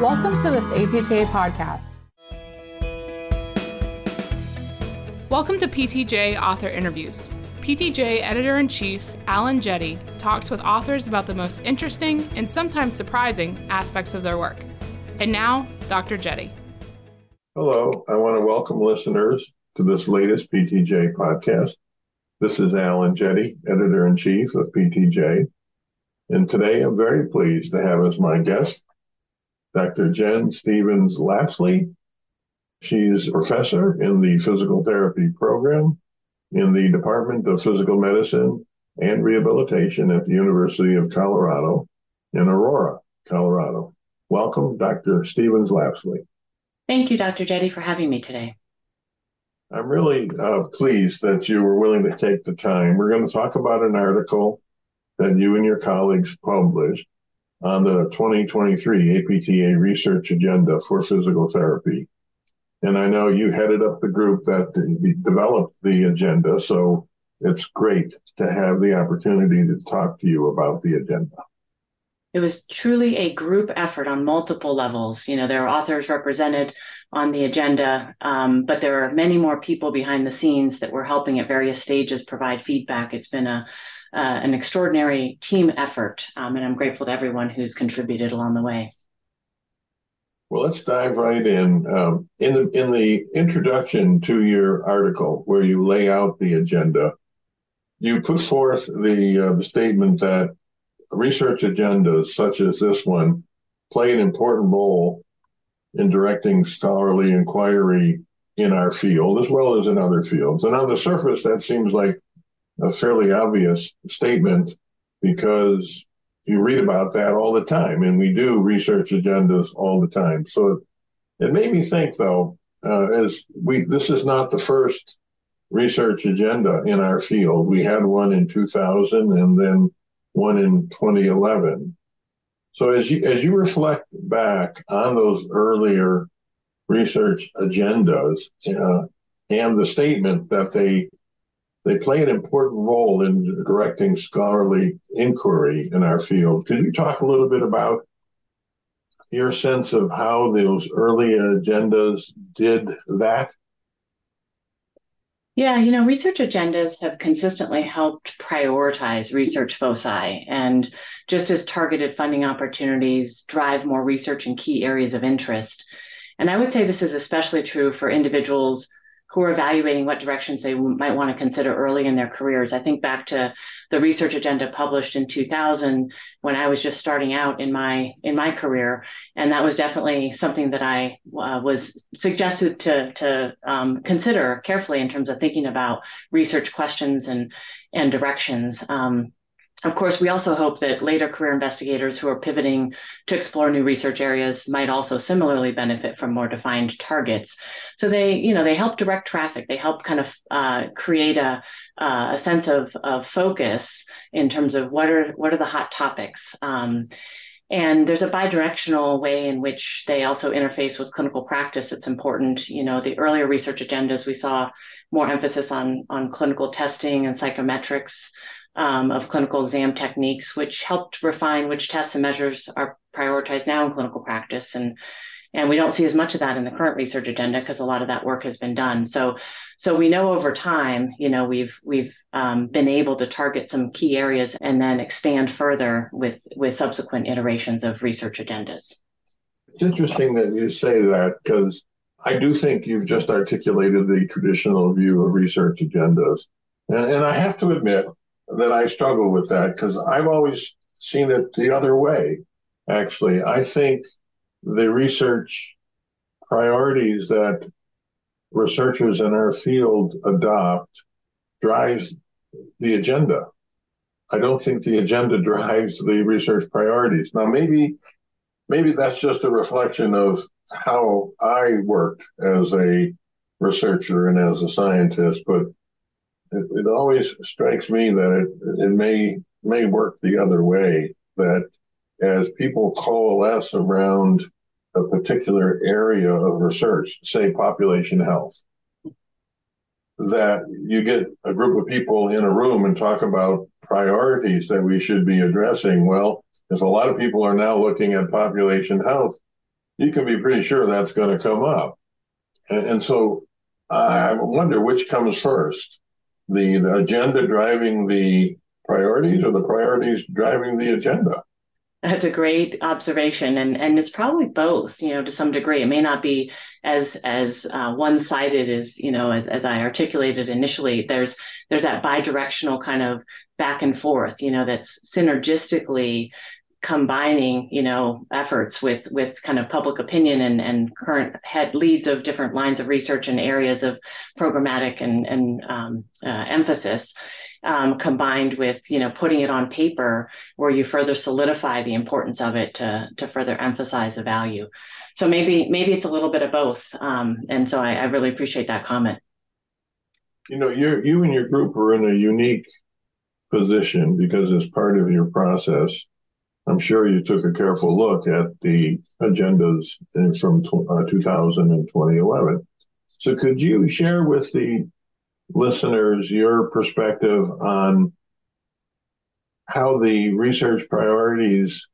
Welcome to this APTA podcast. Welcome to PTJ Author Interviews. PTJ Editor in Chief Alan Jette talks with authors about the most interesting and sometimes surprising aspects of their work. And now, Dr. Jette. Hello, I want to welcome listeners to this latest PTJ podcast. This is Alan Jette, Editor in Chief of PTJ. And today I'm very pleased to have as my guest Dr. Jen Stevens Lapsley. She's a professor in the physical therapy program in the Department of Physical Medicine and Rehabilitation at the University of Colorado in Aurora, Colorado. Welcome, Dr. Stevens Lapsley. Thank you, Dr. Jette, for having me today. I'm really uh, pleased that you were willing to take the time. We're going to talk about an article that you and your colleagues published on the 2023 APTA research agenda for physical therapy. And I know you headed up the group that developed the agenda. So it's great to have the opportunity to talk to you about the agenda. It was truly a group effort on multiple levels. You know, there are authors represented on the agenda, um, but there are many more people behind the scenes that were helping at various stages provide feedback. It's been a uh, an extraordinary team effort, um, and I'm grateful to everyone who's contributed along the way. Well, let's dive right in. Um, in the in the introduction to your article, where you lay out the agenda, you put forth the uh, the statement that research agendas such as this one play an important role in directing scholarly inquiry in our field as well as in other fields. And on the surface, that seems like a fairly obvious statement because you read about that all the time, and we do research agendas all the time. So it made me think, though, uh, as we this is not the first research agenda in our field. We had one in 2000, and then one in 2011. So as you as you reflect back on those earlier research agendas uh, and the statement that they they play an important role in directing scholarly inquiry in our field. Could you talk a little bit about your sense of how those early agendas did that? Yeah, you know, research agendas have consistently helped prioritize research foci and just as targeted funding opportunities drive more research in key areas of interest. And I would say this is especially true for individuals who are evaluating what directions they might want to consider early in their careers. I think back to the research agenda published in 2000 when I was just starting out in my in my career, and that was definitely something that I uh, was suggested to to um, consider carefully in terms of thinking about research questions and and directions. Um, of course, we also hope that later career investigators who are pivoting to explore new research areas might also similarly benefit from more defined targets. So they, you know, they help direct traffic. They help kind of uh, create a, uh, a sense of, of focus in terms of what are what are the hot topics. Um, and there's a bidirectional way in which they also interface with clinical practice that's important. You know, the earlier research agendas, we saw more emphasis on, on clinical testing and psychometrics um, of clinical exam techniques, which helped refine which tests and measures are prioritized now in clinical practice. And and we don't see as much of that in the current research agenda because a lot of that work has been done. So so we know over time, you know, we've we've um, been able to target some key areas and then expand further with with subsequent iterations of research agendas. It's interesting that you say that because I do think you've just articulated the traditional view of research agendas. And, and I have to admit, that I struggle with that because I've always seen it the other way. Actually, I think the research priorities that researchers in our field adopt drives the agenda. I don't think the agenda drives the research priorities. Now, maybe, maybe that's just a reflection of how I worked as a researcher and as a scientist, but it, it always strikes me that it, it may may work the other way. That as people coalesce around a particular area of research, say population health, that you get a group of people in a room and talk about priorities that we should be addressing. Well, if a lot of people are now looking at population health, you can be pretty sure that's going to come up. And, and so I wonder which comes first the, agenda driving the priorities or the priorities driving the agenda? That's a great observation, and and it's probably both. You know, to some degree, it may not be as as uh, one sided as you know as as I articulated initially. There's there's that bidirectional kind of back and forth. You know, that's synergistically combining you know efforts with with kind of public opinion and and current head leads of different lines of research and areas of programmatic and and um, uh, emphasis um, combined with you know putting it on paper where you further solidify the importance of it to to further emphasize the value. So maybe maybe it's a little bit of both um, and so I, I really appreciate that comment. You know you you and your group are in a unique position because as part of your process I'm sure you took a careful look at the agendas from uh, 2000 and 2011. So, could you share with the listeners your perspective on how the research priorities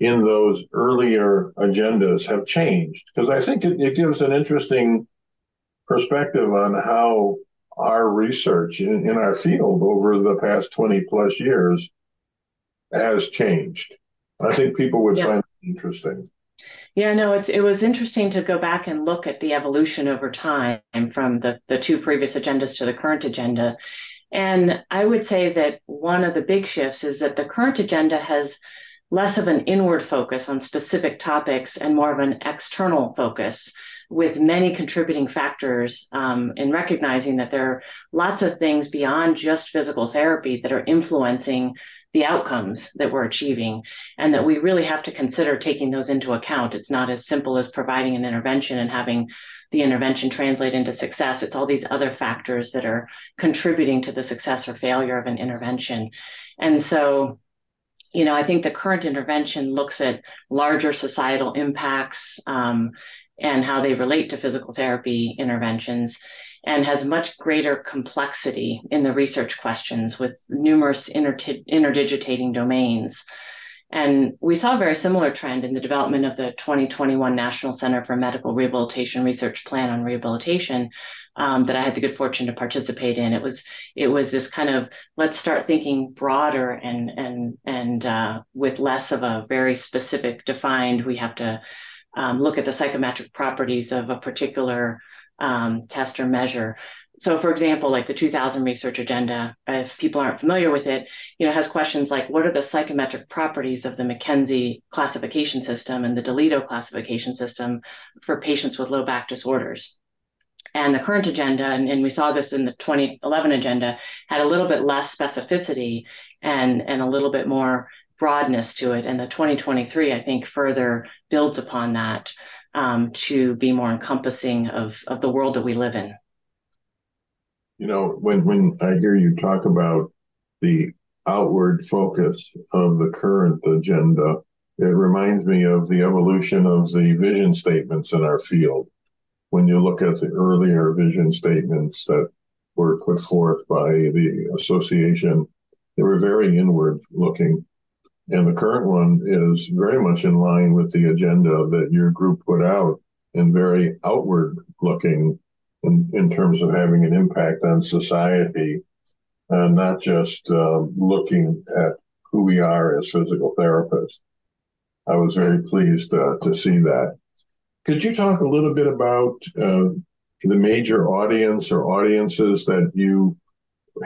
in those earlier agendas have changed? Because I think it, it gives an interesting perspective on how our research in, in our field over the past 20 plus years has changed. I think people would yeah. find it interesting. Yeah, no, it's it was interesting to go back and look at the evolution over time from the the two previous agendas to the current agenda. And I would say that one of the big shifts is that the current agenda has less of an inward focus on specific topics and more of an external focus with many contributing factors um, in recognizing that there are lots of things beyond just physical therapy that are influencing the outcomes that we're achieving and that we really have to consider taking those into account. It's not as simple as providing an intervention and having the intervention translate into success. It's all these other factors that are contributing to the success or failure of an intervention. And so you know i think the current intervention looks at larger societal impacts um, and how they relate to physical therapy interventions and has much greater complexity in the research questions with numerous inter- interdigitating domains. And we saw a very similar trend in the development of the 2021 National Center for Medical Rehabilitation Research Plan on Rehabilitation um, that I had the good fortune to participate in. It was it was this kind of let's start thinking broader and and and uh, with less of a very specific defined. We have to um, look at the psychometric properties of a particular um, test or measure. So, for example, like the 2000 research agenda, if people aren't familiar with it, you know, has questions like what are the psychometric properties of the McKenzie classification system and the Delitto classification system for patients with low back disorders? And the current agenda, and, and we saw this in the 2011 agenda, had a little bit less specificity and, and a little bit more broadness to it. And the 2023, I think, further builds upon that um, to be more encompassing of, of the world that we live in. You know, when, when I hear you talk about the outward focus of the current agenda, it reminds me of the evolution of the vision statements in our field. When you look at the earlier vision statements that were put forth by the association, they were very inward looking and the current one is very much in line with the agenda that your group put out and very outward looking in, in terms of having an impact on society, uh, not just uh, looking at who we are as physical therapists. I was very pleased uh, to see that. Could you talk a little bit about uh, the major audience or audiences that you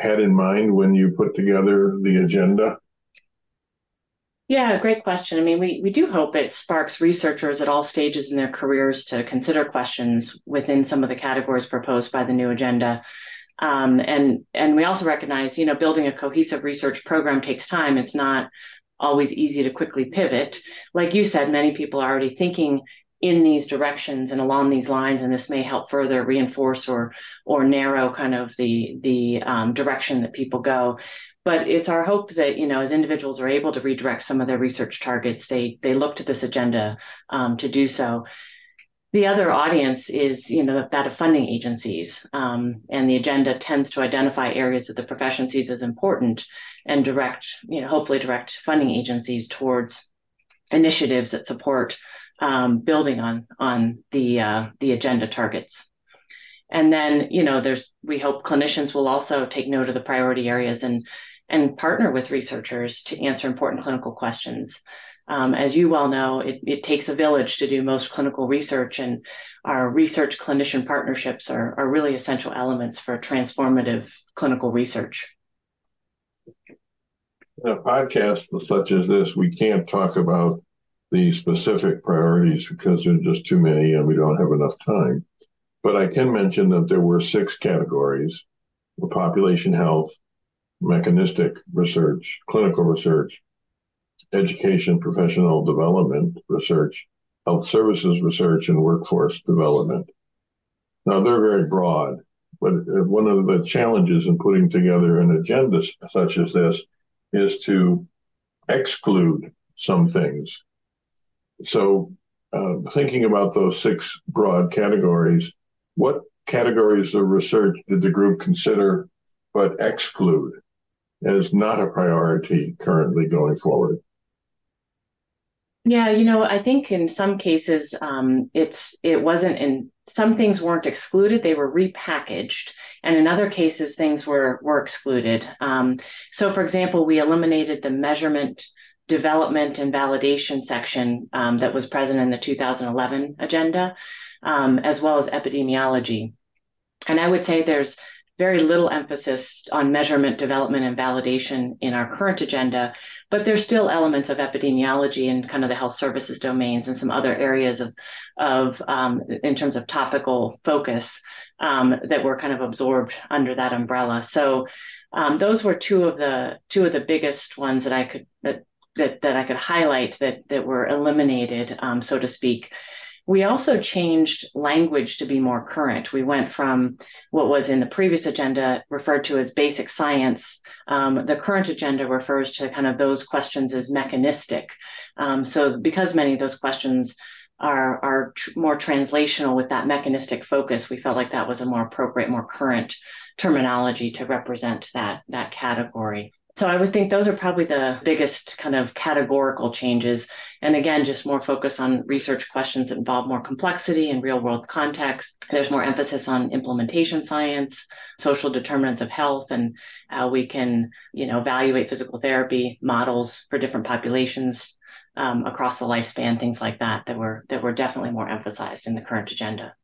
had in mind when you put together the agenda? Yeah, great question. I mean, we, we do hope it sparks researchers at all stages in their careers to consider questions within some of the categories proposed by the new agenda. Um, and and we also recognize, you know, building a cohesive research program takes time. It's not always easy to quickly pivot. Like you said, many people are already thinking in these directions and along these lines, and this may help further reinforce or or narrow kind of the the um, direction that people go but it's our hope that you know as individuals are able to redirect some of their research targets they they look to this agenda um, to do so the other audience is you know that of funding agencies um, and the agenda tends to identify areas that the profession sees as important and direct you know hopefully direct funding agencies towards initiatives that support um, building on on the uh, the agenda targets. And then, you know, there's we hope clinicians will also take note of the priority areas and and partner with researchers to answer important clinical questions. Um, as you well know, it, it, takes a village to do most clinical research, and our research clinician partnerships are, are really essential elements for transformative clinical research. In a podcast such as this, we can't talk about the specific priorities because there's just too many and we don't have enough time. But I can mention that there were six categories population health, mechanistic research, clinical research, education, professional development research, health services research, and workforce development. Now, they're very broad, but one of the challenges in putting together an agenda such as this is to exclude some things. So, uh, thinking about those six broad categories, what categories of research did the group consider but exclude as not a priority currently going forward? Yeah, you know, I think in some cases, um, it's it wasn't in some things weren't excluded; they were repackaged, and in other cases, things were were excluded. Um, so, for example, we eliminated the measurement, development, and validation section um, that was present in the 2011 agenda, um, as well as epidemiology. And I would say there's very little emphasis on measurement, development, and validation in our current agenda, but there's still elements of epidemiology and kind of the health services domains and some other areas of, of um, in terms of topical focus um, that were kind of absorbed under that umbrella. So um, those were two of the two of the biggest ones that I could that that, that I could highlight that that were eliminated, um, so to speak. We also changed language to be more current. We went from what was in the previous agenda referred to as basic science. Um, the current agenda refers to kind of those questions as mechanistic. Um, so, because many of those questions are, are tr- more translational with that mechanistic focus, we felt like that was a more appropriate, more current terminology to represent that, that category. So I would think those are probably the biggest kind of categorical changes. And again, just more focus on research questions that involve more complexity and real world context. There's more emphasis on implementation science, social determinants of health, and how we can, you know, evaluate physical therapy models for different populations um, across the lifespan, things like that, that were that were definitely more emphasized in the current agenda.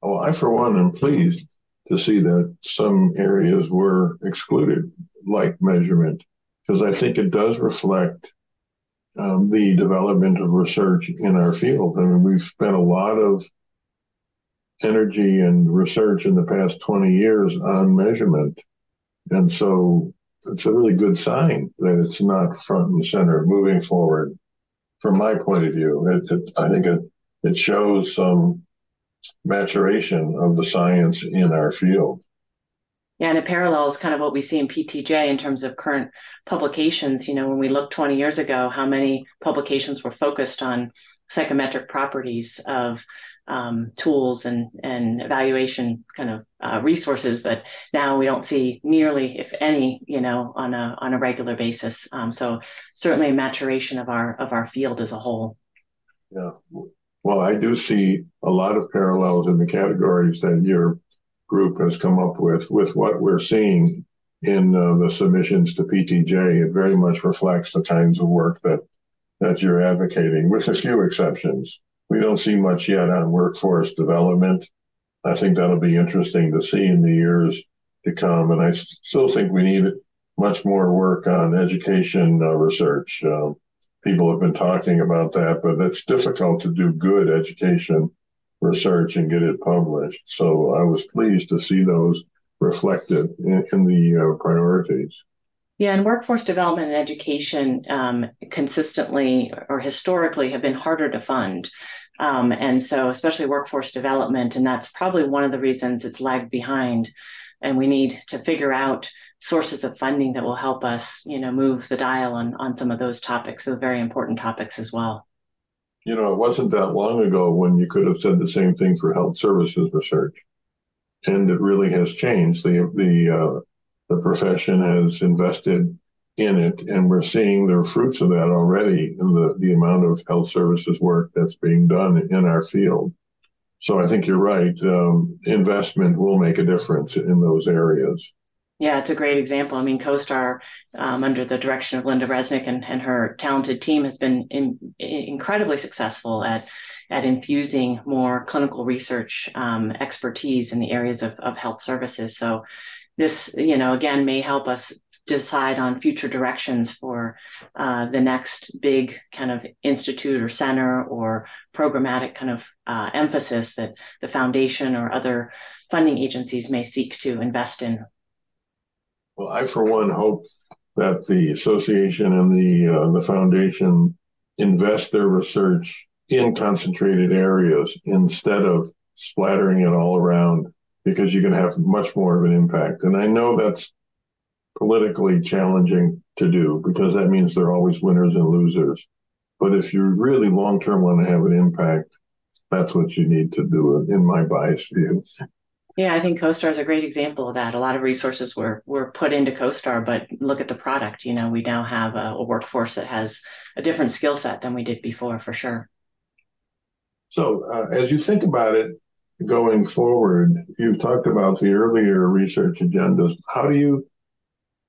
Well, I for one am pleased to see that some areas were excluded like measurement because I think it does reflect um, the development of research in our field. I mean, we've spent a lot of energy and research in the past 20 years on measurement. And so it's a really good sign that it's not front and center moving forward. From my point of view, it, it, I think it, it shows some maturation of the science in our field. And it parallels kind of what we see in PTJ in terms of current publications. You know, when we looked 20 years ago, how many publications were focused on psychometric properties of um, tools and, and evaluation kind of uh, resources, but now we don't see nearly, if any, you know, on a on a regular basis. Um, so certainly a maturation of our of our field as a whole. Yeah, well, I do see a lot of parallels in the categories that you're group has come up with, with what we're seeing in uh, the submissions to PTJ. It very much reflects the kinds of work that that you're advocating, with a few exceptions. We don't see much yet on workforce development. I think that'll be interesting to see in the years to come. And I still think we need much more work on education uh, research. Uh, people have been talking about that, but it's difficult to do good education research and get it published. So I was pleased to see those reflected in, in the uh, priorities. Yeah, and workforce development and education um, consistently or historically have been harder to fund. Um, and so, especially workforce development, and that's probably one of the reasons it's lagged behind. And we need to figure out sources of funding that will help us, you know, move the dial on, on some of those topics, those very important topics as well you know, it wasn't that long ago when you could have said the same thing for health services research, and it really has changed. The the uh, the profession has invested in it, and we're seeing the fruits of that already in the, the amount of health services work that's being done in our field. So I think you're right. Um, investment will make a difference in those areas. Yeah, it's a great example. I mean, CoSTAR, um, under the direction of Linda Resnik and, and her talented team, has been in, incredibly successful at at infusing more clinical research um, expertise in the areas of, of health services. So this, you know, again, may help us decide on future directions for uh, the next big kind of institute or center or programmatic kind of uh, emphasis that the foundation or other funding agencies may seek to invest in. Well, I, for one, hope that the association and the uh, the foundation invest their research in concentrated areas instead of splattering it all around because you can have much more of an impact. And I know that's politically challenging to do because that means there are always winners and losers. But if you really long term want to have an impact, that's what you need to do, in my biased view. Yeah, I think CoSTAR is a great example of that. A lot of resources were were put into CoSTAR, but look at the product. You know, we now have a, a workforce that has a different skill set than we did before, for sure. So, uh, as you think about it going forward, you've talked about the earlier research agendas. How do you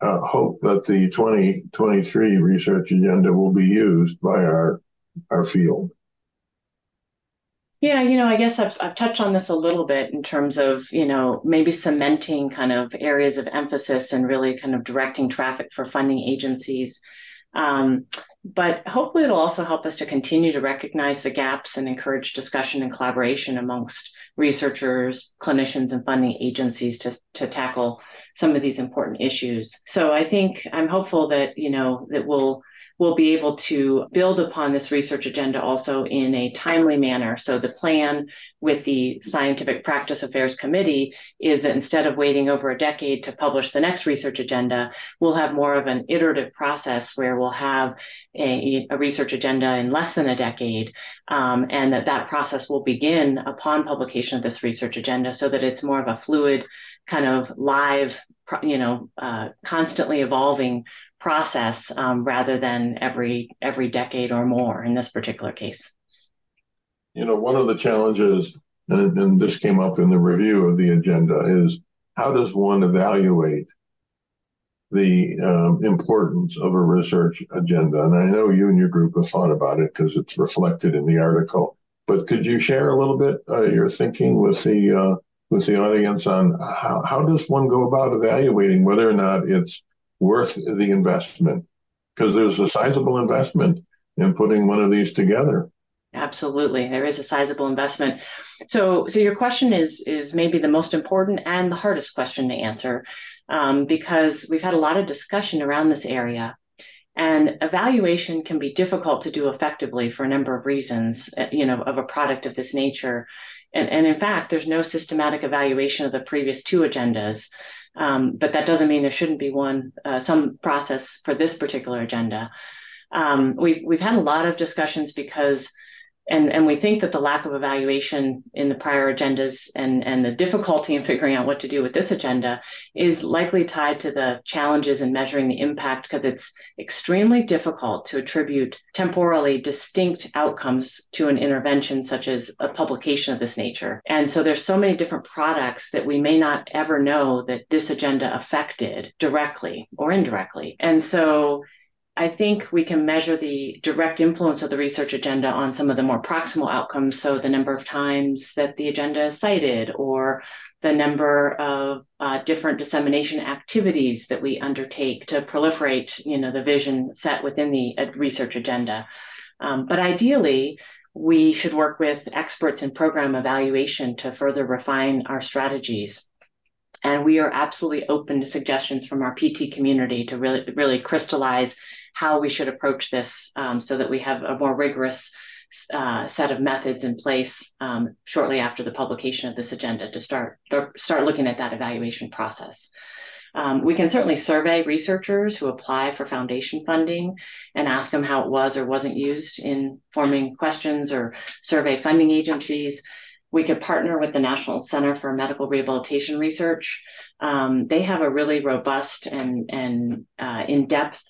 uh, hope that the 2023 research agenda will be used by our our field? Yeah, you know, I guess I've, I've touched on this a little bit in terms of, you know, maybe cementing kind of areas of emphasis and really kind of directing traffic for funding agencies. Um, but hopefully it'll also help us to continue to recognize the gaps and encourage discussion and collaboration amongst researchers, clinicians, and funding agencies to, to tackle some of these important issues. So I think I'm hopeful that, you know, that we'll we'll be able to build upon this research agenda also in a timely manner. So the plan with the Scientific Practice Affairs Committee is that instead of waiting over a decade to publish the next research agenda, we'll have more of an iterative process where we'll have a, a research agenda in less than a decade, um, and that that process will begin upon publication of this research agenda so that it's more of a fluid kind of live, you know, uh, constantly evolving process um, rather than every every decade or more in this particular case. You know, one of the challenges, and, and this came up in the review of the agenda, is how does one evaluate the um, importance of a research agenda? And I know you and your group have thought about it because it's reflected in the article. But could you share a little bit uh, your thinking with the uh, with the audience on how, how does one go about evaluating whether or not it's worth the investment because there's a sizable investment in putting one of these together. Absolutely, there is a sizable investment. So, so your question is is maybe the most important and the hardest question to answer, um, because we've had a lot of discussion around this area, and evaluation can be difficult to do effectively for a number of reasons. Uh, you know, of a product of this nature, and, and in fact, there's no systematic evaluation of the previous two agendas. Um, but that doesn't mean there shouldn't be one, uh, some process for this particular agenda. Um, we've, we've had a lot of discussions because and and we think that the lack of evaluation in the prior agendas and and the difficulty in figuring out what to do with this agenda is likely tied to the challenges in measuring the impact because it's extremely difficult to attribute temporally distinct outcomes to an intervention such as a publication of this nature. And so there's so many different products that we may not ever know that this agenda affected directly or indirectly. And so I think we can measure the direct influence of the research agenda on some of the more proximal outcomes. So, the number of times that the agenda is cited, or the number of uh, different dissemination activities that we undertake to proliferate, you know, the vision set within the uh, research agenda. Um, but ideally, we should work with experts in program evaluation to further refine our strategies. And we are absolutely open to suggestions from our PT community to really, really crystallize how we should approach this um, so that we have a more rigorous uh, set of methods in place um, shortly after the publication of this agenda to start start looking at that evaluation process. Um, we can certainly survey researchers who apply for foundation funding and ask them how it was or wasn't used in forming questions or survey funding agencies. We could partner with the National Center for Medical Rehabilitation Research. Um, they have a really robust and, and uh, in depth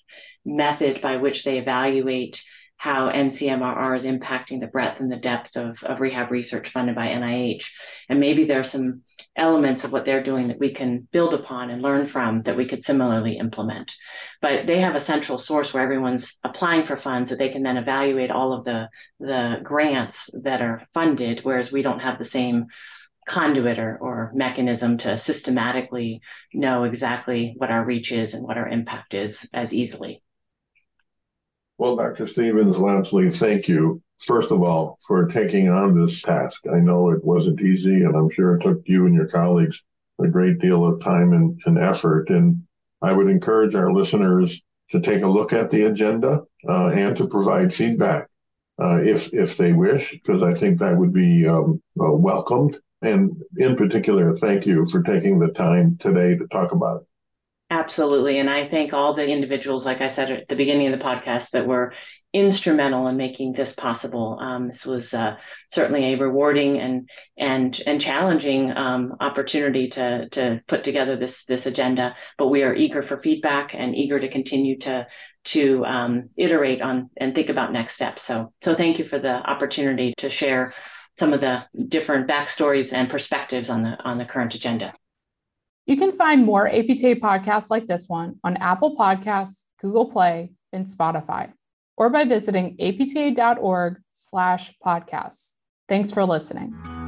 method by which they evaluate how NCMRR is impacting the breadth and the depth of, of rehab research funded by NIH. And maybe there are some elements of what they're doing that we can build upon and learn from that we could similarly implement. But they have a central source where everyone's applying for funds that they can then evaluate all of the, the grants that are funded, whereas we don't have the same conduit or, or mechanism to systematically know exactly what our reach is and what our impact is as easily. Well, Dr. Stevens Lapsley, thank you, first of all, for taking on this task. I know it wasn't easy, and I'm sure it took you and your colleagues a great deal of time and, and effort. And I would encourage our listeners to take a look at the agenda uh, and to provide feedback uh, if if they wish, because I think that would be um, uh, welcomed. And in particular, thank you for taking the time today to talk about it. Absolutely. And I thank all the individuals, like I said at the beginning of the podcast, that were instrumental in making this possible. Um, this was uh, certainly a rewarding and and and challenging um, opportunity to to put together this this agenda. But we are eager for feedback and eager to continue to to um, iterate on and think about next steps. So so thank you for the opportunity to share some of the different backstories and perspectives on the on the current agenda. You can find more APTA podcasts like this one on Apple Podcasts, Google Play, and Spotify, or by visiting apta.org slash podcasts. Thanks for listening.